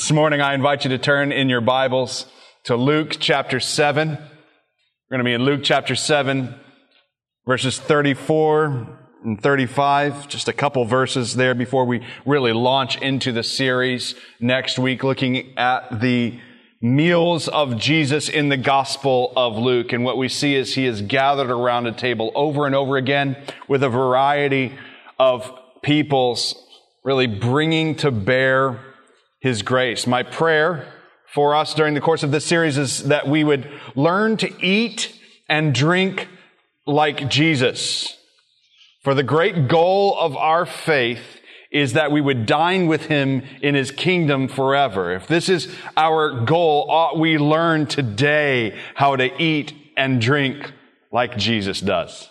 This morning, I invite you to turn in your Bibles to Luke chapter 7. We're going to be in Luke chapter 7, verses 34 and 35. Just a couple verses there before we really launch into the series next week, looking at the meals of Jesus in the Gospel of Luke. And what we see is he is gathered around a table over and over again with a variety of peoples really bringing to bear his grace. My prayer for us during the course of this series is that we would learn to eat and drink like Jesus. For the great goal of our faith is that we would dine with him in his kingdom forever. If this is our goal, ought we learn today how to eat and drink like Jesus does.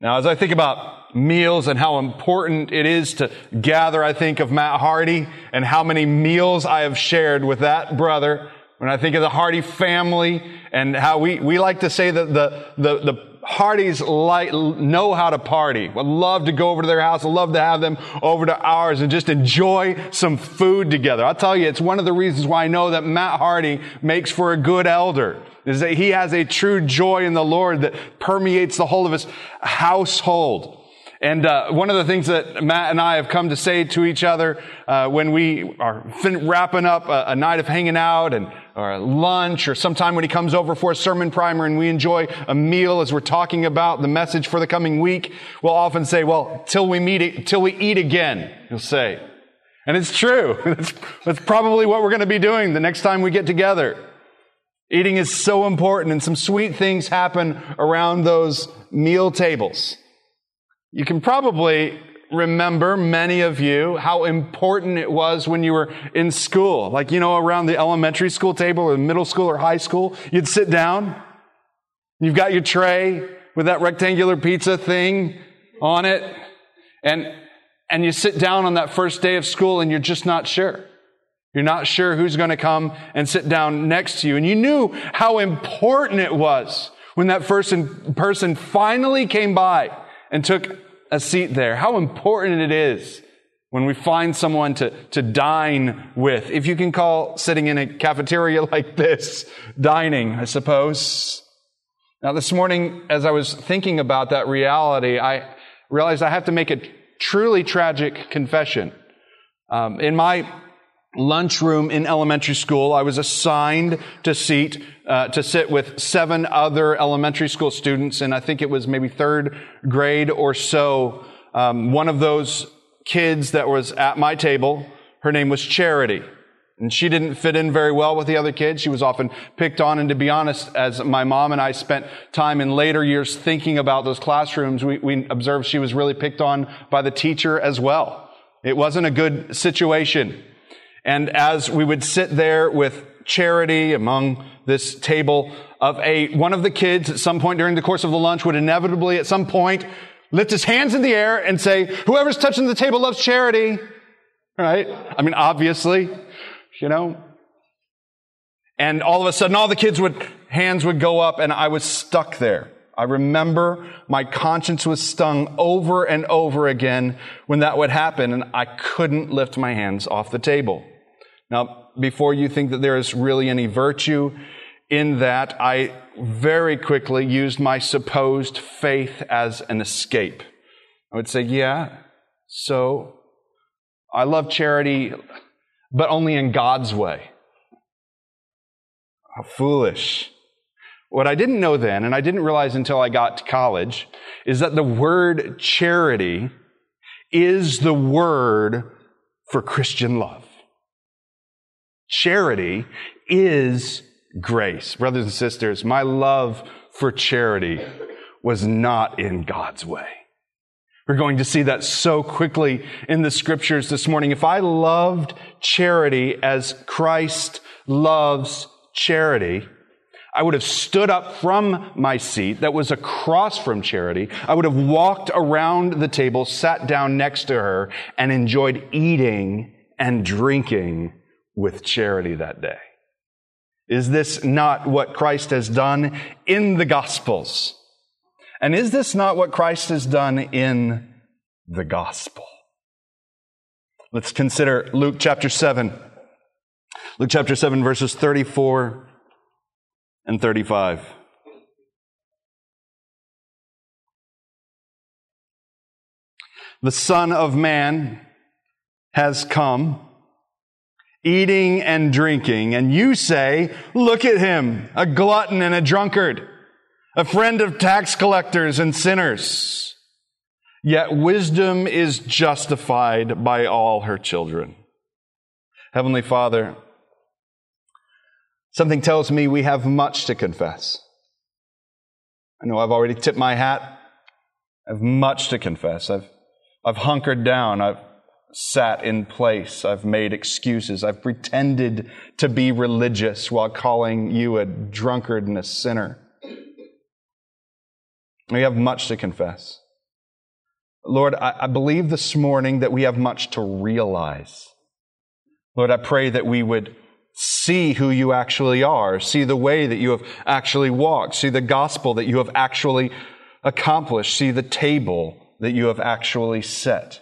Now, as I think about meals and how important it is to gather, I think of Matt Hardy and how many meals I have shared with that brother. When I think of the Hardy family and how we, we like to say that the, the, the Hardys like, know how to party. Would love to go over to their house. I'd love to have them over to ours and just enjoy some food together. I'll tell you, it's one of the reasons why I know that Matt Hardy makes for a good elder is that he has a true joy in the Lord that permeates the whole of his household. And uh, one of the things that Matt and I have come to say to each other uh, when we are fin- wrapping up a, a, night of hanging out and or lunch or sometime when he comes over for a sermon primer and we enjoy a meal as we're talking about the message for the coming week, we'll often say, "Well, till we meet, till we eat again," he'll say, and it's true. that's, that's probably what we're going to be doing the next time we get together. Eating is so important, and some sweet things happen around those meal tables. You can probably remember, many of you, how important it was when you were in school. Like, you know, around the elementary school table or middle school or high school, you'd sit down. You've got your tray with that rectangular pizza thing on it. And, and you sit down on that first day of school and you're just not sure. You're not sure who's going to come and sit down next to you. And you knew how important it was when that first person finally came by and took a seat there. How important it is when we find someone to, to dine with. If you can call sitting in a cafeteria like this dining, I suppose. Now, this morning, as I was thinking about that reality, I realized I have to make a truly tragic confession. Um, in my lunchroom in elementary school. I was assigned to seat uh, to sit with seven other elementary school students, and I think it was maybe third grade or so. Um, one of those kids that was at my table, her name was Charity. And she didn't fit in very well with the other kids. She was often picked on. And to be honest, as my mom and I spent time in later years thinking about those classrooms, we, we observed she was really picked on by the teacher as well. It wasn't a good situation. And as we would sit there with charity among this table of a, one of the kids at some point during the course of the lunch would inevitably at some point lift his hands in the air and say, whoever's touching the table loves charity. Right? I mean, obviously, you know. And all of a sudden, all the kids would, hands would go up and I was stuck there. I remember my conscience was stung over and over again when that would happen and I couldn't lift my hands off the table. Now, before you think that there is really any virtue in that, I very quickly used my supposed faith as an escape. I would say, yeah, so I love charity, but only in God's way. How foolish. What I didn't know then, and I didn't realize until I got to college, is that the word charity is the word for Christian love. Charity is grace. Brothers and sisters, my love for charity was not in God's way. We're going to see that so quickly in the scriptures this morning. If I loved charity as Christ loves charity, I would have stood up from my seat that was across from Charity. I would have walked around the table, sat down next to her, and enjoyed eating and drinking with charity that day? Is this not what Christ has done in the Gospels? And is this not what Christ has done in the gospel? Let's consider Luke chapter 7. Luke chapter 7, verses 34 and 35. The Son of Man has come, eating and drinking, and you say, Look at him, a glutton and a drunkard, a friend of tax collectors and sinners. Yet wisdom is justified by all her children. Heavenly Father, something tells me we have much to confess. I know I've already tipped my hat. I have much to confess. I've, I've hunkered down. I've sat in place. I've made excuses. I've pretended to be religious while calling you a drunkard and a sinner. We have much to confess. Lord, I, believe this morning that we have much to realize. Lord, I pray that we would see who you actually are, see the way that you have actually walked, see the gospel that you have actually accomplished, see the table that you have actually set.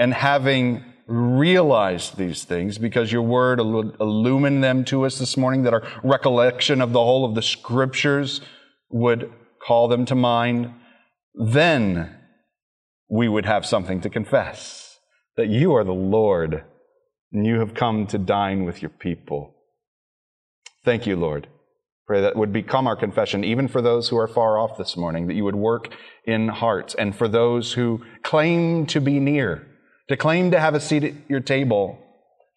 And having realized these things, because your word illumined them to us this morning, that our recollection of the whole of the scriptures would call them to mind, then we would have something to confess that you are the Lord and you have come to dine with your people. Thank you, Lord. Pray that would become our confession, even for those who are far off this morning, that you would work in hearts, and for those who claim to be near, to claim to have a seat at your table.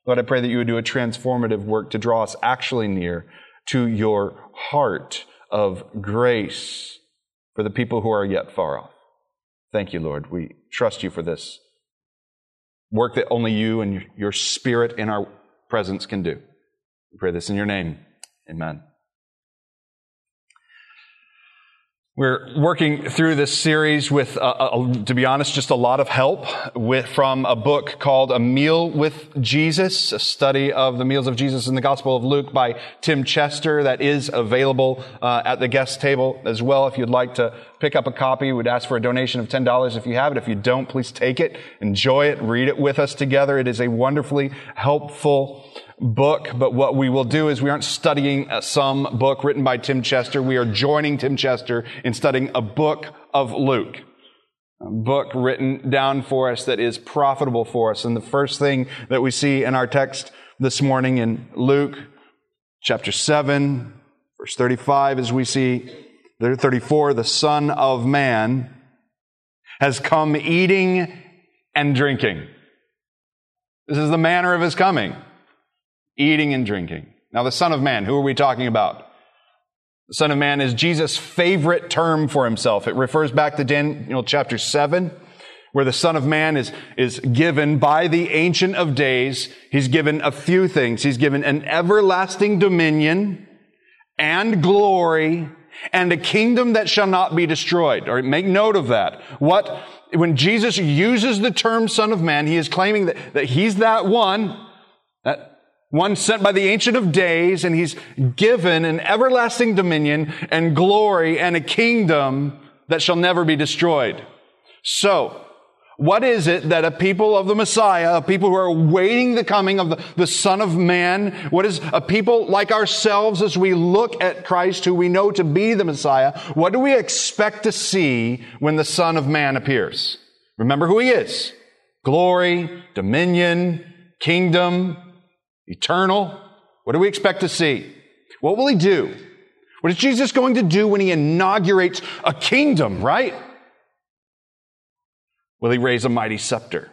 Lord, I pray that you would do a transformative work to draw us actually near to your heart of grace for the people who are yet far off. Thank you, Lord. We trust you for this work that only you and your spirit in our presence can do. We pray this in your name. Amen. We're working through this series with, uh, uh, to be honest, just a lot of help with, from a book called A Meal with Jesus, a study of the meals of Jesus in the Gospel of Luke by Tim Chester that is available uh, at the guest table as well. If you'd like to pick up a copy, we'd ask for a donation of $10 if you have it. If you don't, please take it, enjoy it, read it with us together. It is a wonderfully helpful book, but what we will do is we aren't studying uh, some book written by Tim Chester. We are joining Tim Chester in studying a book of Luke. A book written down for us that is profitable for us. And the first thing that we see in our text this morning in Luke chapter 7, verse 35, as we see 34, the Son of Man has come eating and drinking. This is the manner of his coming eating and drinking. Now, the Son of Man, who are we talking about? The Son of Man is Jesus' favorite term for himself. It refers back to Daniel chapter 7, where the Son of Man is, is given by the Ancient of Days. He's given a few things. He's given an everlasting dominion and glory and a kingdom that shall not be destroyed. Or make note of that. What, when Jesus uses the term Son of Man, he is claiming that, that he's that one, one sent by the Ancient of Days, and he's given an everlasting dominion and glory and a kingdom that shall never be destroyed. So, what is it that a people of the Messiah, a people who are awaiting the coming of the, the, Son of Man, what is a people like ourselves as we look at Christ who we know to be the Messiah, what do we expect to see when the Son of Man appears? Remember who he is. Glory, dominion, kingdom, eternal. What do we expect to see? What will he do? What is Jesus going to do when he inaugurates a kingdom, right? Will he raise a mighty scepter?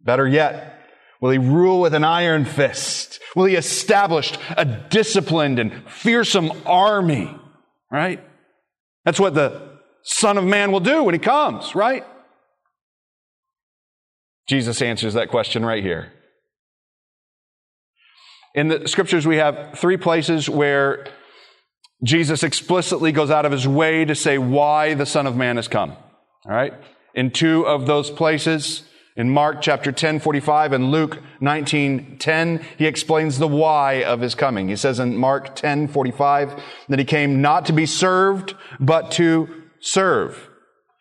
Better yet, will he rule with an iron fist? Will he establish a disciplined and fearsome army, right? That's what the Son of Man will do when he comes, right? Jesus answers that question right here. In the scriptures, we have three places where Jesus explicitly goes out of his way to say why the Son of Man has come. All right? In two of those places, in Mark chapter 10, 45 and Luke 19, 10, he explains the why of his coming. He says in Mark 10, 45 that he came not to be served, but to serve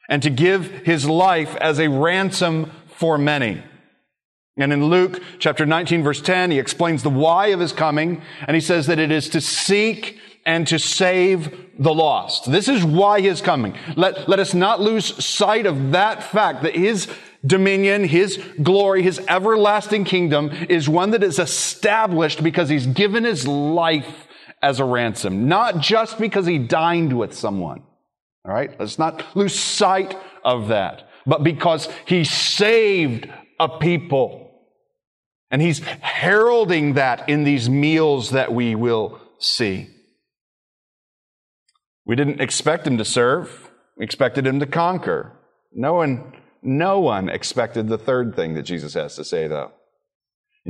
and to give his life as a ransom for many. And in Luke chapter 19 verse 10, he explains the why of his coming, and he says that it is to seek and to save the lost. This is why he is coming. Let, let us not lose sight of that fact that his dominion, his glory, his everlasting kingdom is one that is established because he's given his life as a ransom, not just because he dined with someone. All right? Let's not lose sight of that, but because he saved a people. And he's heralding that in these meals that we will see. We didn't expect him to serve. We expected him to conquer. No one, no one expected the third thing that Jesus has to say, though.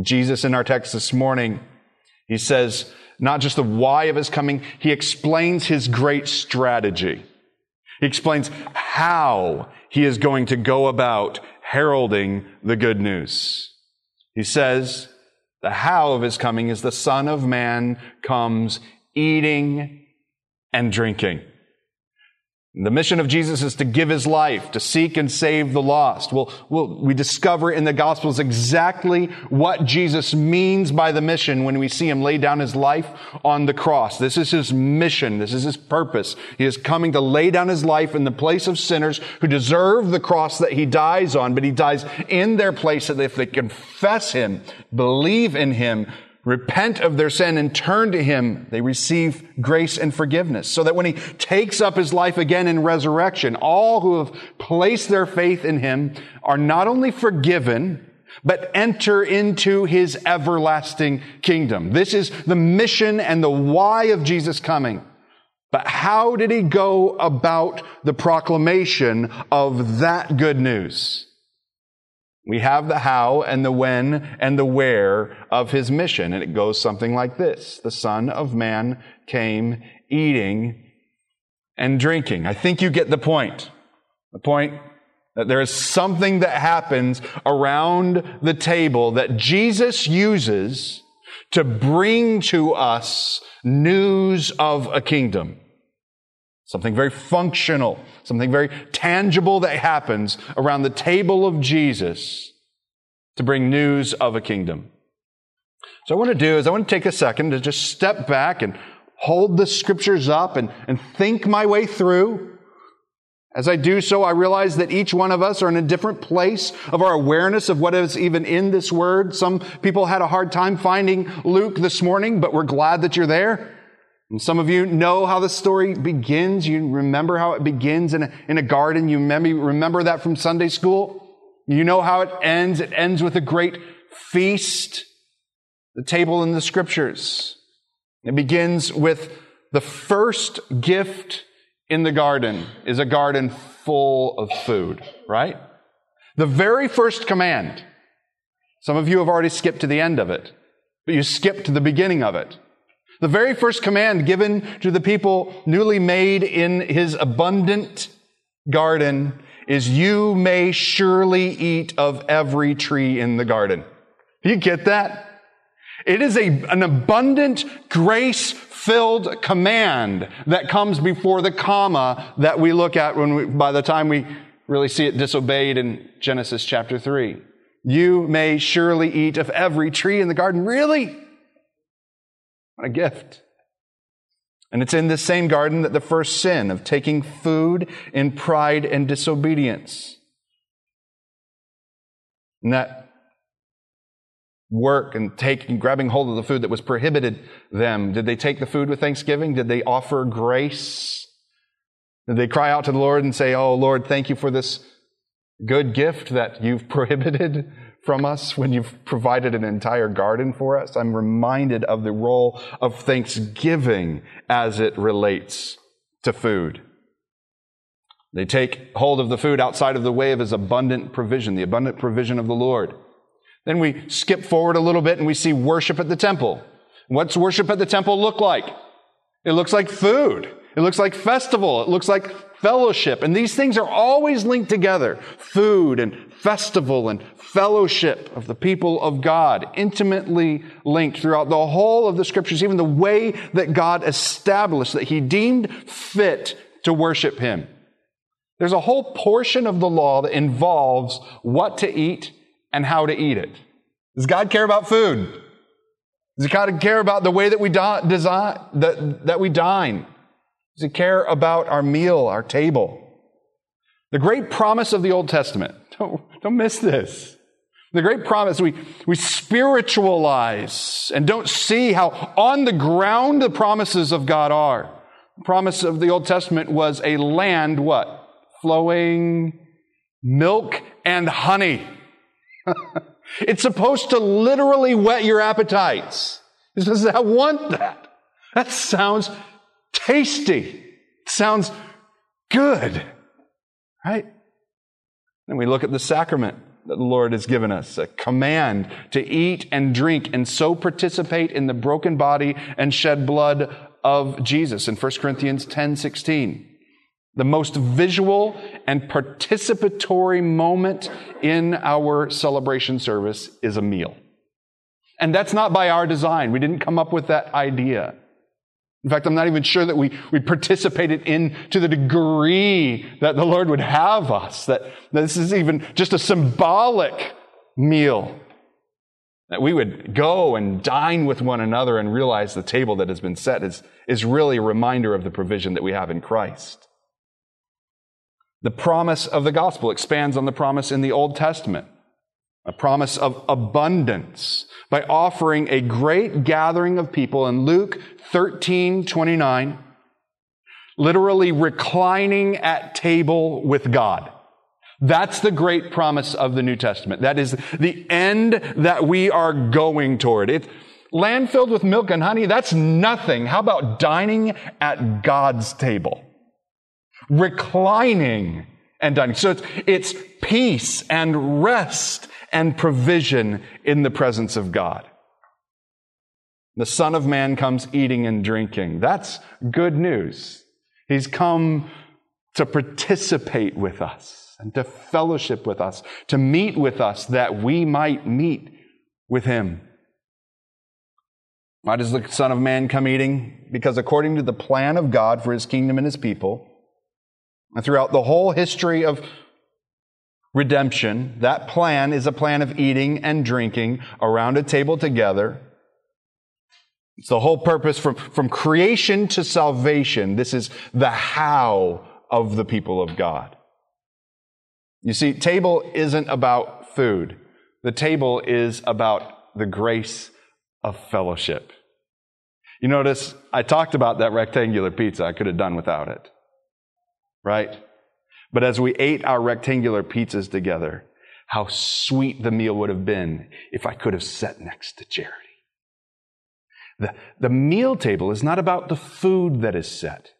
Jesus, in our text this morning, he says not just the why of his coming, he explains his great strategy. He explains how he is going to go about heralding the good news. He says, the how of his coming is the Son of Man comes eating and drinking. The mission of Jesus is to give his life, to seek and save the lost. We'll, we'll, we discover in the Gospels exactly what Jesus means by the mission when we see him lay down his life on the cross. This is his mission. This is his purpose. He is coming to lay down his life in the place of sinners who deserve the cross that he dies on, but he dies in their place that if they confess him, believe in him, repent of their sin and turn to Him, they receive grace and forgiveness. So that when He takes up His life again in resurrection, all who have placed their faith in Him are not only forgiven, but enter into His everlasting kingdom. This is the mission and the why of Jesus coming. But how did He go about the proclamation of that good news? We have the how and the when and the where of his mission. And it goes something like this. The Son of Man came eating and drinking. I think you get the point. The point that there is something that happens around the table that Jesus uses to bring to us news of a kingdom. Something very functional, something very tangible that happens around the table of Jesus to bring news of a kingdom. So, what I want to do is I want to take a second to just step back and hold the scriptures up and, and think my way through. As I do so, I realize that each one of us are in a different place of our awareness of what is even in this word. Some people had a hard time finding Luke this morning, but we're glad that you're there. And some of you know how the story begins. You remember how it begins in a, in a garden. You remember, remember that from Sunday school. You know how it ends. It ends with a great feast, the table in the scriptures. It begins with the first gift in the garden is a garden full of food, right? The very first command. Some of you have already skipped to the end of it, but you skipped to the beginning of it. The very first command given to the people newly made in his abundant garden is you may surely eat of every tree in the garden. You get that? It is a, an abundant, grace-filled command that comes before the comma that we look at when we, by the time we really see it disobeyed in Genesis chapter 3. You may surely eat of every tree in the garden. Really? What a gift. And it's in this same garden that the first sin of taking food in pride and disobedience. And that work and taking, grabbing hold of the food that was prohibited them. Did they take the food with thanksgiving? Did they offer grace? Did they cry out to the Lord and say, Oh Lord, thank you for this good gift that you've prohibited? from us when you've provided an entire garden for us. I'm reminded of the role of thanksgiving as it relates to food. They take hold of the food outside of the way of his abundant provision, the abundant provision of the Lord. Then we skip forward a little bit and we see worship at the temple. What's worship at the temple look like? It looks like food. It looks like festival. It looks like fellowship. And these things are always linked together. Food and festival and fellowship of the people of God, intimately linked throughout the whole of the scriptures, even the way that God established that he deemed fit to worship him. There's a whole portion of the law that involves what to eat and how to eat it. Does God care about food? Does God care about the way that we di- design, that, that we dine? Does he care about our meal, our table? The great promise of the Old Testament. Don't, don't miss this. The great promise, we, we spiritualize and don't see how on the ground the promises of God are. The promise of the Old Testament was a land, what? Flowing milk and honey. it's supposed to literally whet your appetites. He says, I want that. That sounds tasty. Sounds good. Right? And we look at the sacrament that the Lord has given us, a command to eat and drink and so participate in the broken body and shed blood of Jesus in 1 Corinthians 10, 16. The most visual and participatory moment in our celebration service is a meal. And that's not by our design. We didn't come up with that idea. In fact, I'm not even sure that we, we participated in to the degree that the Lord would have us, that, that this is even just a symbolic meal. That we would go and dine with one another and realize the table that has been set is, is really a reminder of the provision that we have in Christ. The promise of the gospel expands on the promise in the Old Testament a promise of abundance by offering a great gathering of people in Luke 13 29, literally reclining at table with God. That's the great promise of the New Testament. That is the end that we are going toward. It, land filled with milk and honey, that's nothing. How about dining at God's table? Reclining and dining. So it's, it's peace and rest and provision in the presence of God. The Son of Man comes eating and drinking. That's good news. He's come to participate with us and to fellowship with us, to meet with us that we might meet with Him. Why does the Son of Man come eating? Because according to the plan of God for His kingdom and His people, and throughout the whole history of redemption, that plan is a plan of eating and drinking around a table together. It's the whole purpose from, from creation to salvation. This is the how of the people of God. You see, table isn't about food. The table is about the grace of fellowship. You notice I talked about that rectangular pizza. I could have done without it. Right? But as we ate our rectangular pizzas together, how sweet the meal would have been if I could have sat next to Charity. The, the meal table is not about the food that is set.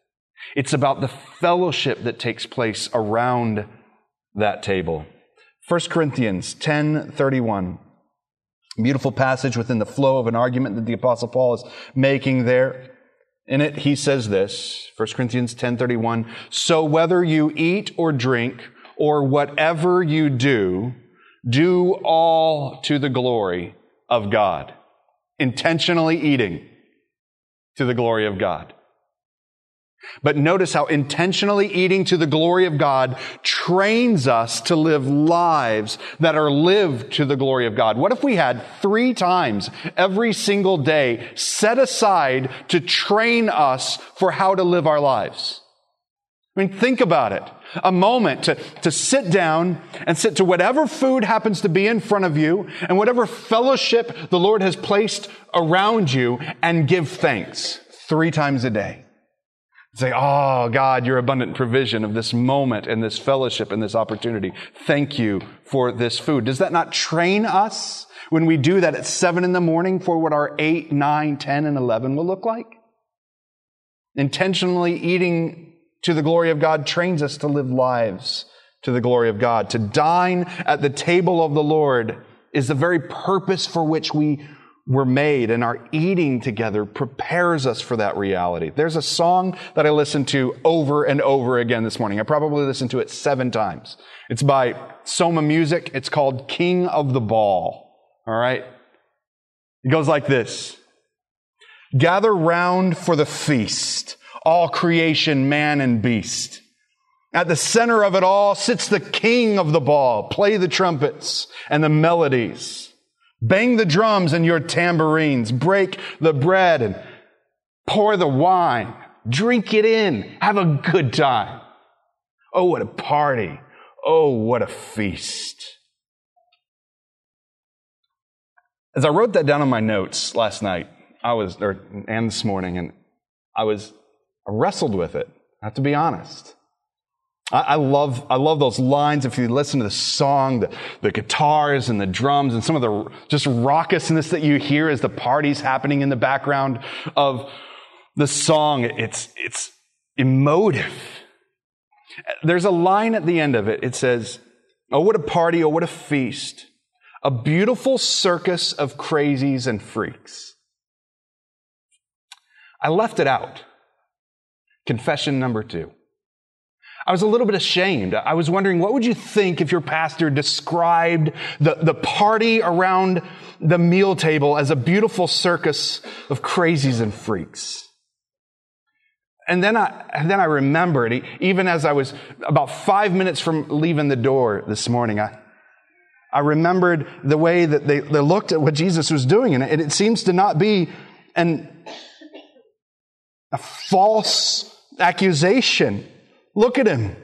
It's about the fellowship that takes place around that table. 1 Corinthians 10 31. Beautiful passage within the flow of an argument that the apostle Paul is making there. In it, he says this, 1 Corinthians 10:31, "So whether you eat or drink or whatever you do, do all to the glory of God." Intentionally eating to the glory of God. But notice how intentionally eating to the glory of God trains us to live lives that are lived to the glory of God. What if we had three times every single day set aside to train us for how to live our lives? I mean, think about it. A moment to, to sit down and sit to whatever food happens to be in front of you and whatever fellowship the Lord has placed around you and give thanks three times a day. Say, oh, God, your abundant provision of this moment and this fellowship and this opportunity. Thank you for this food. Does that not train us when we do that at seven in the morning for what our eight, nine, ten, and 11 will look like? Intentionally eating to the glory of God trains us to live lives to the glory of God. To dine at the table of the Lord is the very purpose for which we were made and our eating together prepares us for that reality. There's a song that I listened to over and over again this morning. I probably listened to it seven times. It's by Soma Music. It's called King of the Ball. All right. It goes like this. Gather round for the feast, all creation, man and beast. At the center of it all sits the king of the ball. Play the trumpets and the melodies. Bang the drums and your tambourines. Break the bread and pour the wine. Drink it in. Have a good time. Oh, what a party. Oh, what a feast. As I wrote that down on my notes last night, I was, or, and this morning, and I was, I wrestled with it. I have to be honest. I, love, I love those lines. If you listen to the song, the, the guitars and the drums and some of the just raucousness that you hear as the party's happening in the background of the song, it's, it's emotive. There's a line at the end of it. It says, Oh, what a party. Oh, what a feast. A beautiful circus of crazies and freaks. I left it out. Confession number two. I was a little bit ashamed. I was wondering, what would you think if your pastor described the, the party around the meal table as a beautiful circus of crazies and freaks? And then I, and then I remembered, even as I was about five minutes from leaving the door this morning, I, I remembered the way that they, they looked at what Jesus was doing, and it, it seems to not be an, a false accusation. Look at him.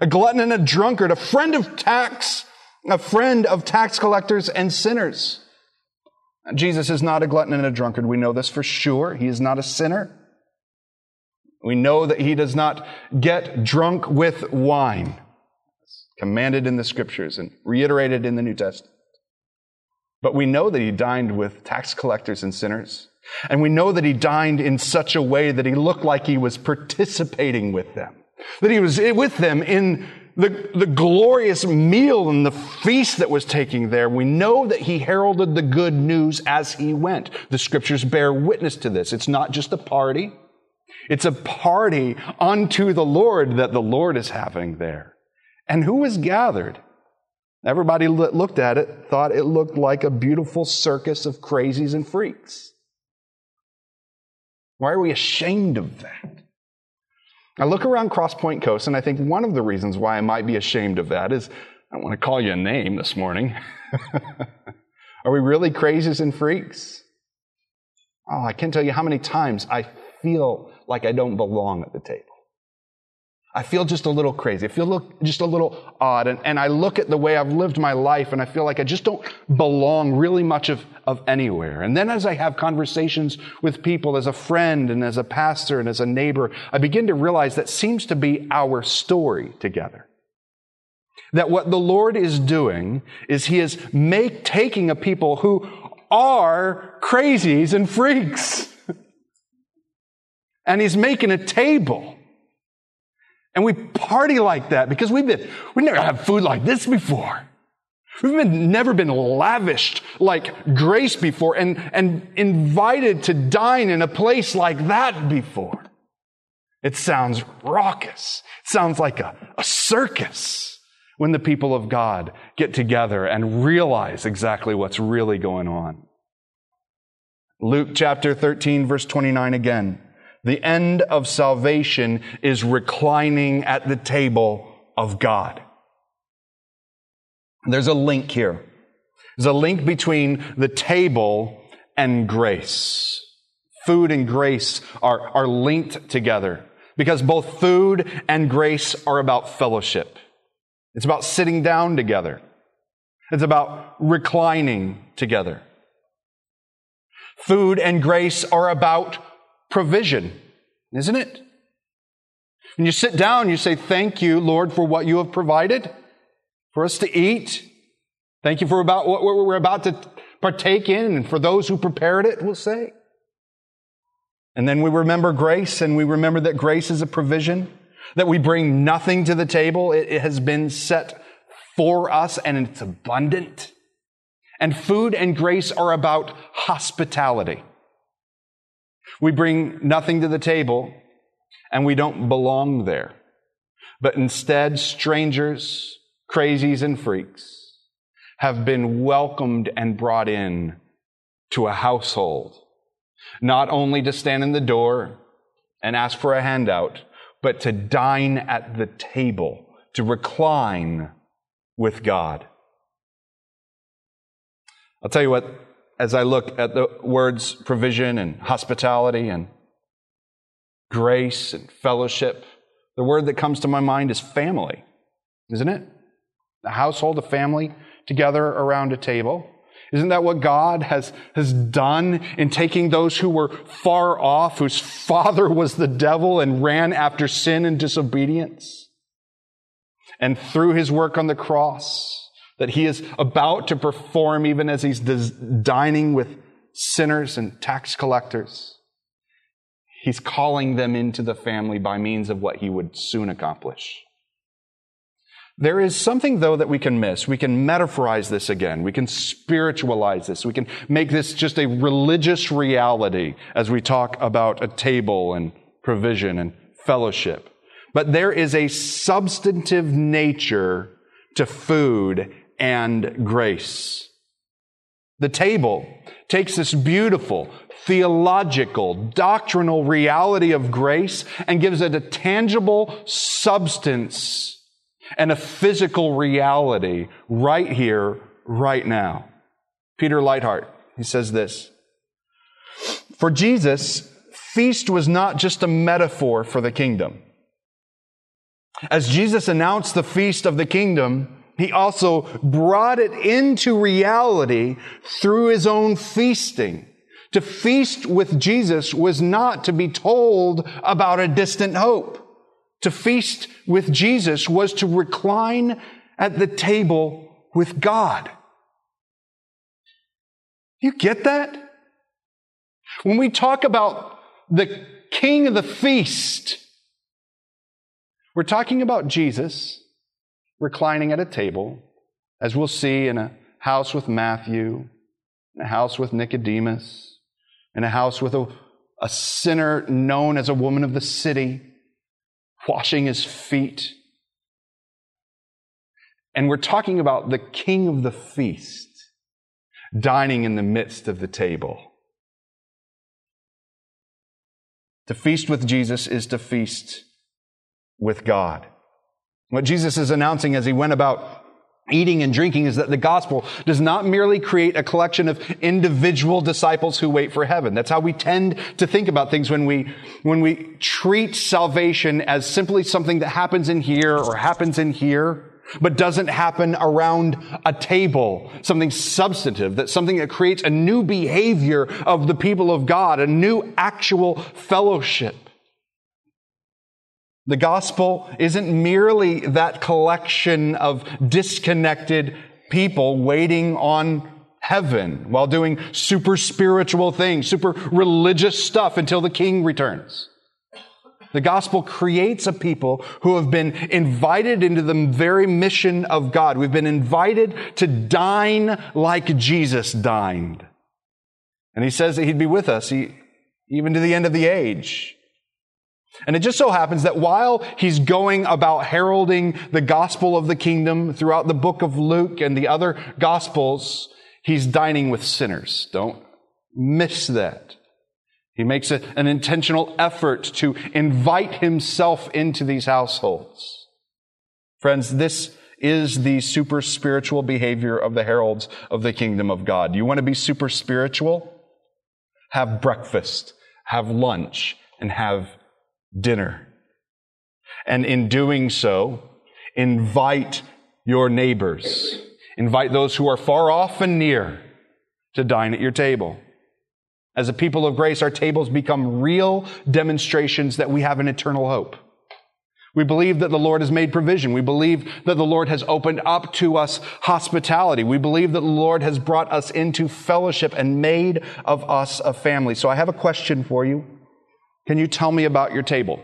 A glutton and a drunkard, a friend of tax, a friend of tax collectors and sinners. Jesus is not a glutton and a drunkard. We know this for sure. He is not a sinner. We know that he does not get drunk with wine commanded in the scriptures and reiterated in the New Testament. But we know that he dined with tax collectors and sinners. And we know that he dined in such a way that he looked like he was participating with them. That he was with them in the, the glorious meal and the feast that was taking there. We know that he heralded the good news as he went. The scriptures bear witness to this. It's not just a party. It's a party unto the Lord that the Lord is having there. And who was gathered? Everybody looked at it, thought it looked like a beautiful circus of crazies and freaks. Why are we ashamed of that? I look around Crosspoint Coast, and I think one of the reasons why I might be ashamed of that is I want to call you a name this morning. are we really crazies and freaks? Oh, I can't tell you how many times I feel like I don't belong at the table. I feel just a little crazy. I feel just a little odd. And, and I look at the way I've lived my life and I feel like I just don't belong really much of, of anywhere. And then as I have conversations with people as a friend and as a pastor and as a neighbor, I begin to realize that seems to be our story together. That what the Lord is doing is He is make, taking a people who are crazies and freaks. and He's making a table and we party like that because we've been, we've never had food like this before. We've been, never been lavished like grace before and, and invited to dine in a place like that before. It sounds raucous. It sounds like a, a circus when the people of God get together and realize exactly what's really going on. Luke chapter 13 verse 29 again. The end of salvation is reclining at the table of God. There's a link here. There's a link between the table and grace. Food and grace are, are linked together because both food and grace are about fellowship. It's about sitting down together. It's about reclining together. Food and grace are about provision, isn't it? When you sit down, you say, Thank you, Lord, for what you have provided for us to eat. Thank you for about what we're about to partake in, and for those who prepared it, we'll say. And then we remember grace, and we remember that grace is a provision, that we bring nothing to the table. It, has been set for us, and it's abundant. And food and grace are about hospitality. We bring nothing to the table and we don't belong there. But instead, strangers, crazies, and freaks have been welcomed and brought in to a household, not only to stand in the door and ask for a handout, but to dine at the table, to recline with God. I'll tell you what, as I look at the words provision and hospitality and grace and fellowship, the word that comes to my mind is family, isn't it? A household, a family together around a table. Isn't that what God has, has done in taking those who were far off, whose father was the devil and ran after sin and disobedience? And through his work on the cross, that he is about to perform even as he's dining with sinners and tax collectors, he's calling them into the family by means of what he would soon accomplish. There is something, though, that we can miss. We can metaphorize this again. We can spiritualize this. We can make this just a religious reality as we talk about a table and provision and fellowship. But there is a substantive nature to food and grace. The table takes this beautiful, theological, doctrinal reality of grace and gives it a tangible substance and a physical reality right here, right now. Peter Leithart, he says this. For Jesus, feast was not just a metaphor for the kingdom. As Jesus announced the feast of the kingdom, he also brought it into reality through his own feasting. To feast with Jesus was not to be told about a distant hope. To feast with Jesus was to recline at the table with God. You get that? When we talk about the king of the feast, we're talking about Jesus reclining at a table, as we'll see in a house with Matthew, in a house with Nicodemus, in a house with a, a sinner known as a woman of the city washing his feet. And we're talking about the king of the feast dining in the midst of the table. To feast with Jesus is to feast with God. What Jesus is announcing as he went about eating and drinking is that the gospel does not merely create a collection of individual disciples who wait for heaven. That's how we tend to think about things when we, when we treat salvation as simply something that happens in here or happens in here, but doesn't happen around a table, something substantive, that something that creates a new behavior of the people of God, a new actual fellowship. The gospel isn't merely that collection of disconnected people waiting on heaven while doing super spiritual things, super religious stuff until the king returns. The gospel creates a people who have been invited into the very mission of God. We've been invited to dine like Jesus dined. And he says that he'd be with us even to the end of the age. And it just so happens that while he's going about heralding the gospel of the kingdom throughout the book of Luke and the other gospels, he's dining with sinners. Don't miss that. He makes a, an intentional effort to invite himself into these households. Friends, this is the super spiritual behavior of the heralds of the kingdom of God. You want to be super spiritual? Have breakfast, have lunch, and have dinner. And in doing so, invite your neighbors. Invite those who are far off and near to dine at your table. As a people of grace, our tables become real demonstrations that we have an eternal hope. We believe that the Lord has made provision. We believe that the Lord has opened up to us hospitality. We believe that the Lord has brought us into fellowship and made of us a family. So I have a question for you. Can you tell me about your table?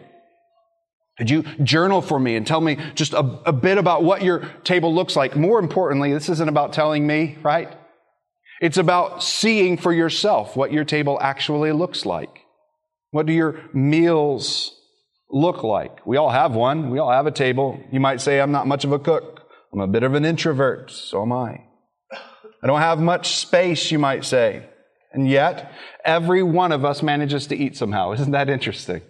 Could you journal for me and tell me just a, a, bit about what your table looks like? More importantly, this isn't about telling me, right? It's about seeing for yourself what your table actually looks like. What do your meals look like? We all have one. We all have a table. You might say, I'm not much of a cook. I'm a bit of an introvert. So am I. I don't have much space, you might say. And yet, every one of us manages to eat somehow. Isn't that interesting?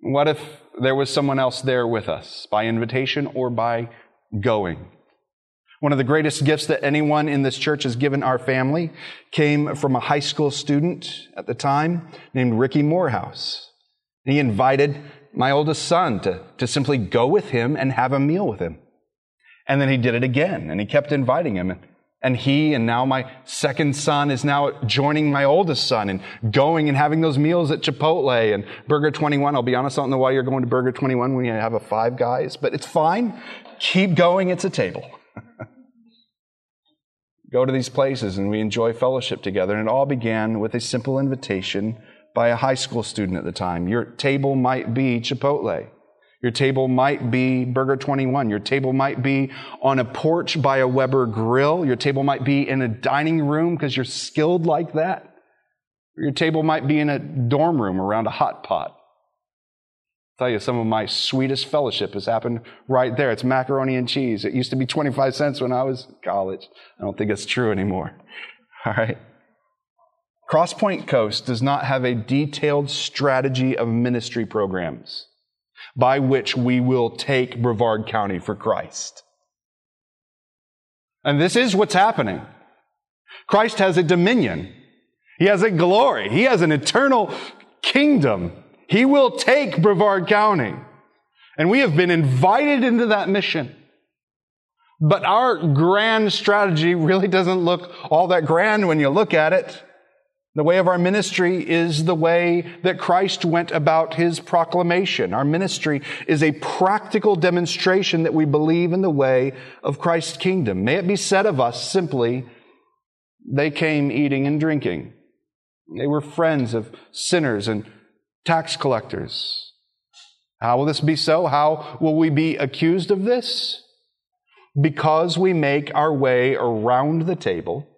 What if there was someone else there with us by invitation or by going? One of the greatest gifts that anyone in this church has given our family came from a high school student at the time named Ricky Morehouse. He invited my oldest son to, to simply go with him and have a meal with him. And then he did it again, and he kept inviting him. And he and now my second son is now joining my oldest son and going and having those meals at Chipotle and Burger 21. I'll be honest, I don't know why you're going to Burger 21 when you have a five guys, but it's fine. Keep going. It's a table. Go to these places and we enjoy fellowship together. And it all began with a simple invitation by a high school student at the time. Your table might be Chipotle. Your table might be Burger 21. Your table might be on a porch by a Weber grill. Your table might be in a dining room because you're skilled like that. Your table might be in a dorm room around a hot pot. I'll tell you, some of my sweetest fellowship has happened right there. It's macaroni and cheese. It used to be 25 cents when I was in college. I don't think it's true anymore. All right. Crosspoint Coast does not have a detailed strategy of ministry programs by which we will take Brevard County for Christ. And this is what's happening. Christ has a dominion. He has a glory. He has an eternal kingdom. He will take Brevard County. And we have been invited into that mission. But our grand strategy really doesn't look all that grand when you look at it. The way of our ministry is the way that Christ went about his proclamation. Our ministry is a practical demonstration that we believe in the way of Christ's kingdom. May it be said of us simply, they came eating and drinking. They were friends of sinners and tax collectors. How will this be so? How will we be accused of this? Because we make our way around the table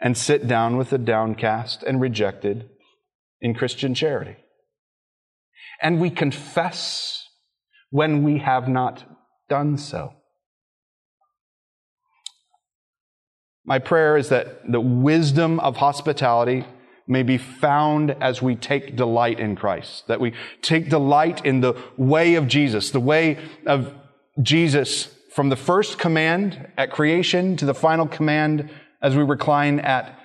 and sit down with the downcast and rejected in Christian charity. And we confess when we have not done so. My prayer is that the wisdom of hospitality may be found as we take delight in Christ, that we take delight in the way of Jesus, the way of Jesus from the first command at creation to the final command as we recline at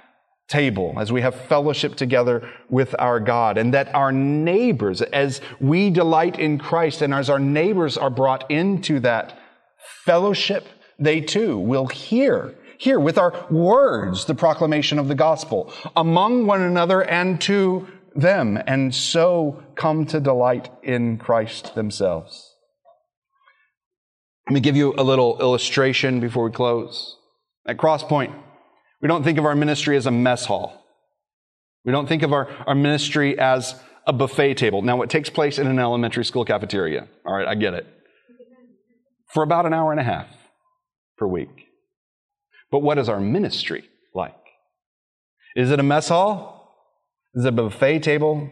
table, as we have fellowship together with our God, and that our neighbors, as we delight in Christ and as our neighbors are brought into that fellowship, they too will hear, hear with our words the proclamation of the gospel among one another and to them, and so come to delight in Christ themselves. Let me give you a little illustration before we close. At Crosspoint, we don't think of our ministry as a mess hall. We don't think of our, our ministry as a buffet table. Now, it takes place in an elementary school cafeteria. All right, I get it. For about an hour and a half per week. But what is our ministry like? Is it a mess hall? Is it a buffet table?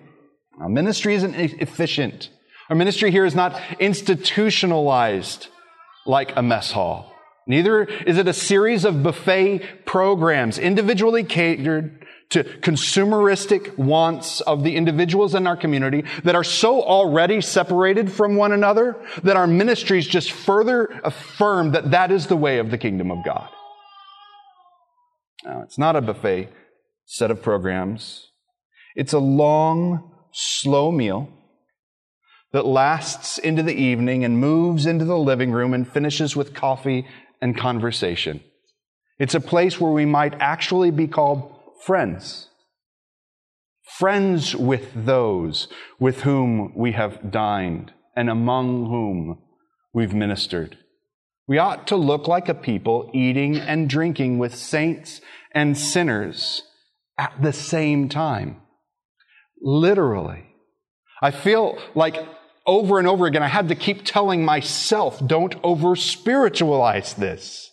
Our ministry isn't efficient. Our ministry here is not institutionalized like a mess hall. Neither is it a series of buffet programs individually catered to consumeristic wants of the individuals in our community that are so already separated from one another that our ministries just further affirm that that is the way of the kingdom of God. Now, it's not a buffet set of programs. It's a long, slow meal that lasts into the evening and moves into the living room and finishes with coffee and conversation. It's a place where we might actually be called friends. Friends with those with whom we have dined and among whom we've ministered. We ought to look like a people eating and drinking with saints and sinners at the same time. Literally. I feel like over and over again, I had to keep telling myself, don't over spiritualize this.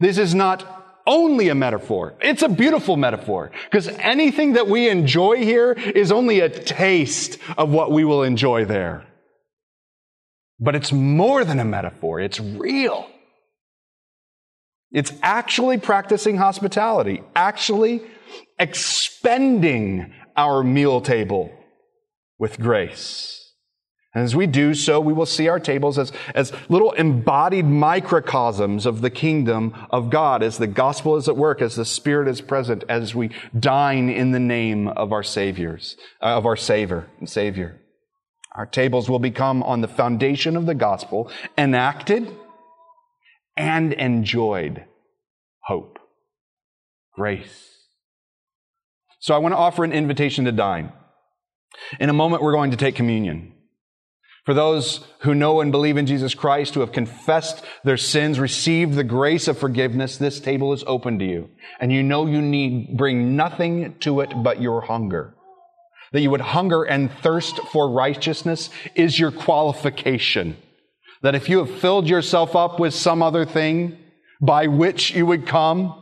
This is not only a metaphor. It's a beautiful metaphor because anything that we enjoy here is only a taste of what we will enjoy there. But it's more than a metaphor. It's real. It's actually practicing hospitality, actually expending our meal table with grace. And as we do so, we will see our tables as, as little embodied microcosms of the kingdom of God, as the gospel is at work, as the Spirit is present, as we dine in the name of our Saviors, uh, of our Savior and Savior. Our tables will become on the foundation of the gospel, enacted and enjoyed hope, grace. So I want to offer an invitation to dine. In a moment, we're going to take communion. For those who know and believe in Jesus Christ, who have confessed their sins, received the grace of forgiveness, this table is open to you. And you know you need bring nothing to it but your hunger. That you would hunger and thirst for righteousness is your qualification. That if you have filled yourself up with some other thing by which you would come,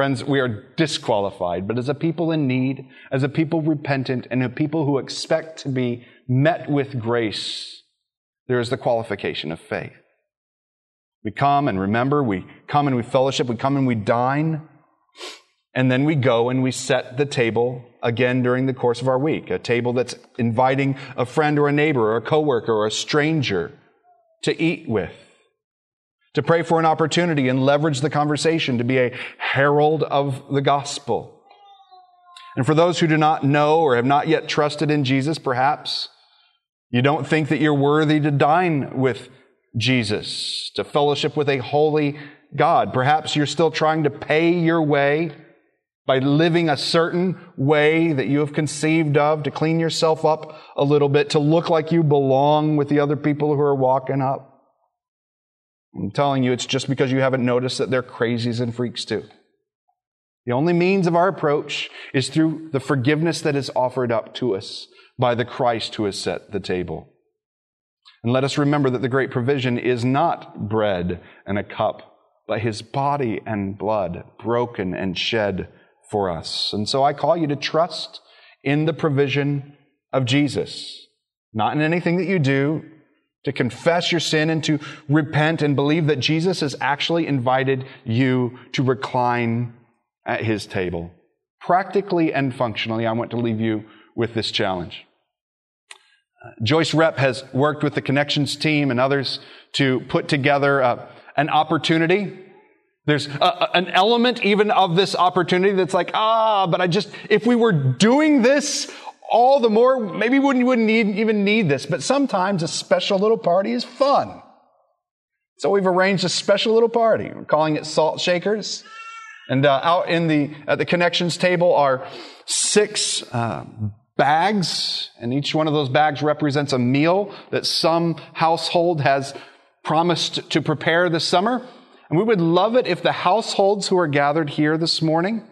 Friends, we are disqualified, but as a people in need, as a people repentant, and a people who expect to be met with grace, there is the qualification of faith. We come and remember, we come and we fellowship, we come and we dine, and then we go and we set the table again during the course of our week. A table that's inviting a friend or a neighbor or a coworker or a stranger to eat with to pray for an opportunity and leverage the conversation to be a herald of the gospel. And for those who do not know or have not yet trusted in Jesus, perhaps you don't think that you're worthy to dine with Jesus, to fellowship with a holy God. Perhaps you're still trying to pay your way by living a certain way that you have conceived of, to clean yourself up a little bit, to look like you belong with the other people who are walking up. I'm telling you, it's just because you haven't noticed that they're crazies and freaks too. The only means of our approach is through the forgiveness that is offered up to us by the Christ who has set the table. And let us remember that the great provision is not bread and a cup, but his body and blood broken and shed for us. And so I call you to trust in the provision of Jesus, not in anything that you do, to confess your sin and to repent and believe that Jesus has actually invited you to recline at his table. Practically and functionally, I want to leave you with this challenge. Joyce Rep has worked with the Connections team and others to put together uh, an opportunity. There's a, an element even of this opportunity that's like, ah, but I just, if we were doing this all the more, maybe we wouldn't, wouldn't need, even need this, but sometimes a special little party is fun. So we've arranged a special little party. We're calling it Salt Shakers. And uh, out in the at the connections table are six uh, bags, and each one of those bags represents a meal that some household has promised to prepare this summer. And we would love it if the households who are gathered here this morning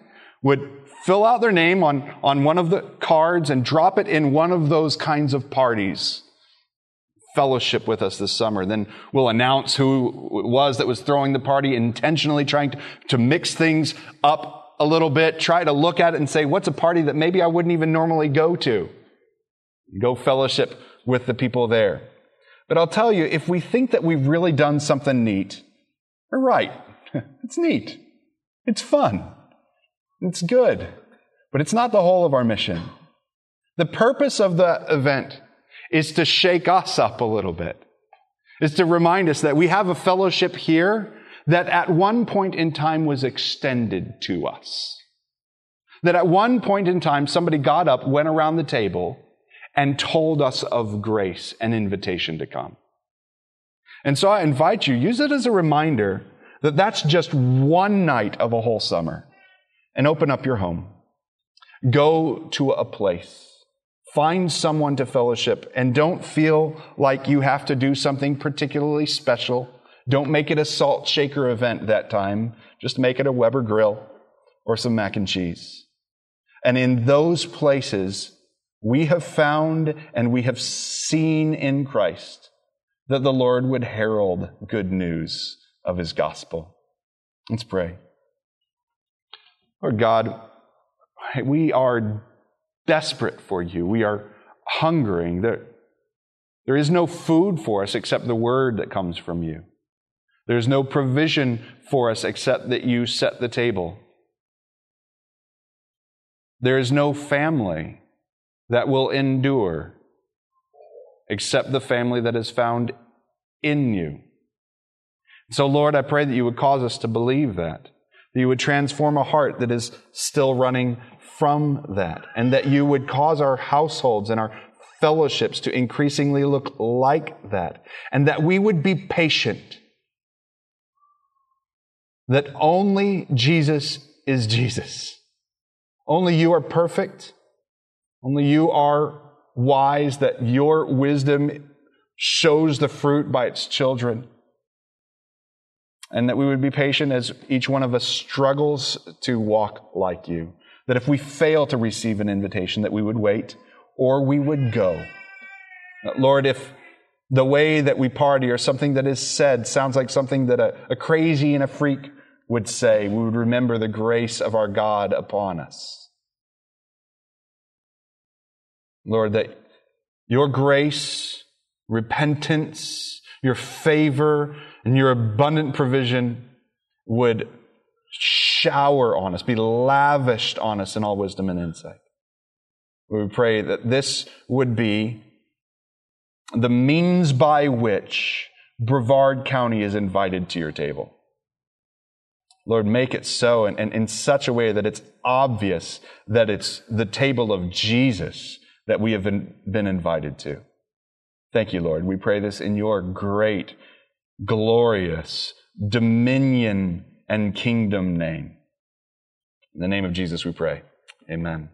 would fill out their name on, on one of the cards and drop it in one of those kinds of parties. Fellowship with us this summer. Then we'll announce who it was that was throwing the party, intentionally trying to, to mix things up a little bit, try to look at it and say, what's a party that maybe I wouldn't even normally go to? Go fellowship with the people there. But I'll tell you, if we think that we've really done something neat, you're right. it's neat. It's fun. It's good, but it's not the whole of our mission. The purpose of the event is to shake us up a little bit, is to remind us that we have a fellowship here that at one point in time was extended to us. That at one point in time, somebody got up, went around the table, and told us of grace and invitation to come. And so I invite you, use it as a reminder that that's just one night of a whole summer and open up your home. Go to a place. Find someone to fellowship and don't feel like you have to do something particularly special. Don't make it a salt shaker event that time. Just make it a Weber grill or some mac and cheese. And in those places, we have found and we have seen in Christ that the Lord would herald good news of his gospel. Let's pray. Lord God, we are desperate for you. We are hungering. There, there is no food for us except the word that comes from you. There's no provision for us except that you set the table. There is no family that will endure except the family that is found in you. So, Lord, I pray that you would cause us to believe that, that you would transform a heart that is still running from that, and that you would cause our households and our fellowships to increasingly look like that, and that we would be patient. That only Jesus is Jesus. Only you are perfect. Only you are wise, that your wisdom shows the fruit by its children. And that we would be patient as each one of us struggles to walk like you. That if we fail to receive an invitation, that we would wait or we would go. Lord, if the way that we party or something that is said sounds like something that a, a crazy and a freak would say, we would remember the grace of our God upon us. Lord, that your grace, repentance, your favor, and your abundant provision would shower on us, be lavished on us in all wisdom and insight. We pray that this would be the means by which Brevard County is invited to your table. Lord, make it so and, and in such a way that it's obvious that it's the table of Jesus that we have been, been invited to. Thank you, Lord. We pray this in your great, glorious dominion and kingdom name. In the name of Jesus, we pray. Amen.